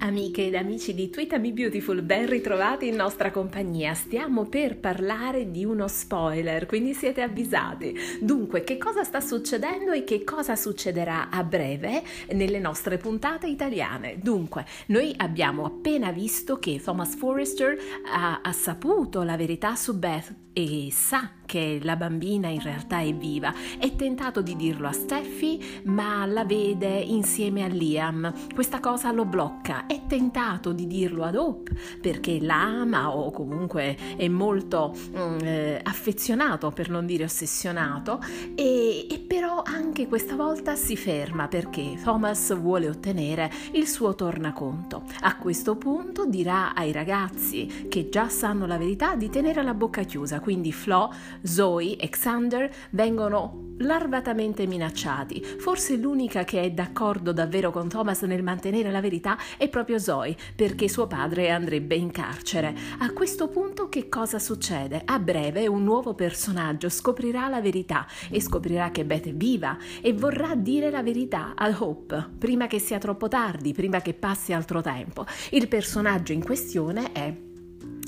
amiche ed amici di Tweetami Beautiful, ben ritrovati in nostra compagnia. Stiamo per parlare di uno spoiler, quindi siete avvisati. Dunque, che cosa sta succedendo e che cosa succederà a breve nelle nostre puntate italiane? Dunque, noi abbiamo appena visto che Thomas Forrester ha, ha saputo la verità su Beth e sa che la bambina in realtà è viva. È tentato di dirlo a Steffi, ma la vede insieme a Liam. Questa cosa lo blocca. È tentato di dirlo ad Hope perché la ama o comunque è molto mm, eh, affezionato, per non dire ossessionato, e, e però anche questa volta si ferma perché Thomas vuole ottenere il suo tornaconto. A questo punto dirà ai ragazzi che già sanno la verità di tenere la bocca chiusa, quindi Flo Zoe e Xander vengono larvatamente minacciati. Forse l'unica che è d'accordo davvero con Thomas nel mantenere la verità è proprio Zoe, perché suo padre andrebbe in carcere. A questo punto che cosa succede? A breve un nuovo personaggio scoprirà la verità e scoprirà che Beth è viva e vorrà dire la verità ad Hope, prima che sia troppo tardi, prima che passi altro tempo. Il personaggio in questione è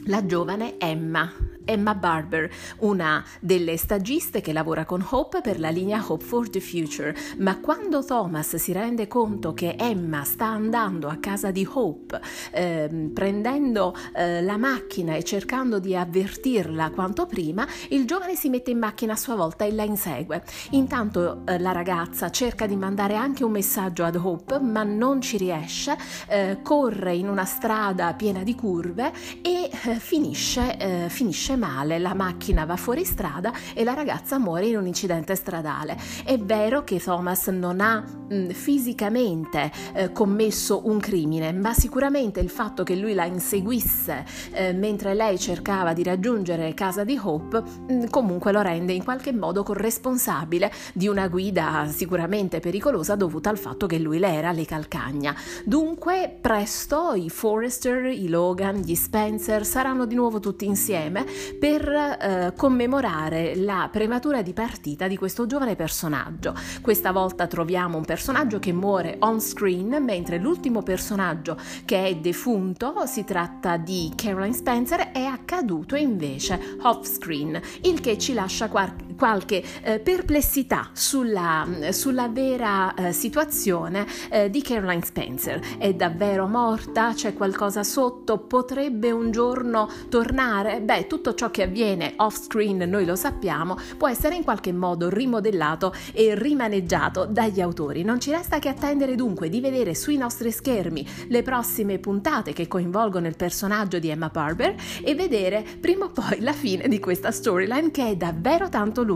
la giovane Emma, Emma Barber, una delle stagiste che lavora con Hope per la linea Hope for the Future, ma quando Thomas si rende conto che Emma sta andando a casa di Hope, eh, prendendo eh, la macchina e cercando di avvertirla quanto prima, il giovane si mette in macchina a sua volta e la insegue. Intanto eh, la ragazza cerca di mandare anche un messaggio ad Hope, ma non ci riesce, eh, corre in una strada piena di curve e eh, finisce, eh, finisce finisce male, la macchina va fuori strada e la ragazza muore in un incidente stradale. È vero che Thomas non ha mh, fisicamente eh, commesso un crimine, ma sicuramente il fatto che lui la inseguisse eh, mentre lei cercava di raggiungere casa di Hope mh, comunque lo rende in qualche modo corresponsabile di una guida sicuramente pericolosa dovuta al fatto che lui le era le calcagna. Dunque presto i Forrester, i Logan, gli Spencer saranno di nuovo tutti insieme per eh, commemorare la prematura di partita di questo giovane personaggio. Questa volta troviamo un personaggio che muore on screen, mentre l'ultimo personaggio che è defunto, si tratta di Caroline Spencer, è accaduto invece off screen, il che ci lascia qual- qualche eh, perplessità sulla, sulla vera eh, situazione eh, di Caroline Spencer. È davvero morta? C'è qualcosa sotto? Potrebbe un giorno tornare? Beh, tutto ciò che avviene off screen, noi lo sappiamo, può essere in qualche modo rimodellato e rimaneggiato dagli autori. Non ci resta che attendere dunque di vedere sui nostri schermi le prossime puntate che coinvolgono il personaggio di Emma Barber e vedere prima o poi la fine di questa storyline che è davvero tanto lunga.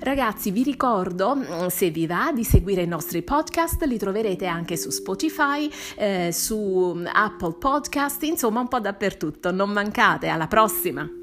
Ragazzi, vi ricordo, mm, se vi va, di seguire i nostri podcast, li troverete anche su Spotify, eh, su Apple Podcast, insomma un po' dappertutto. Non mancate, alla prossima!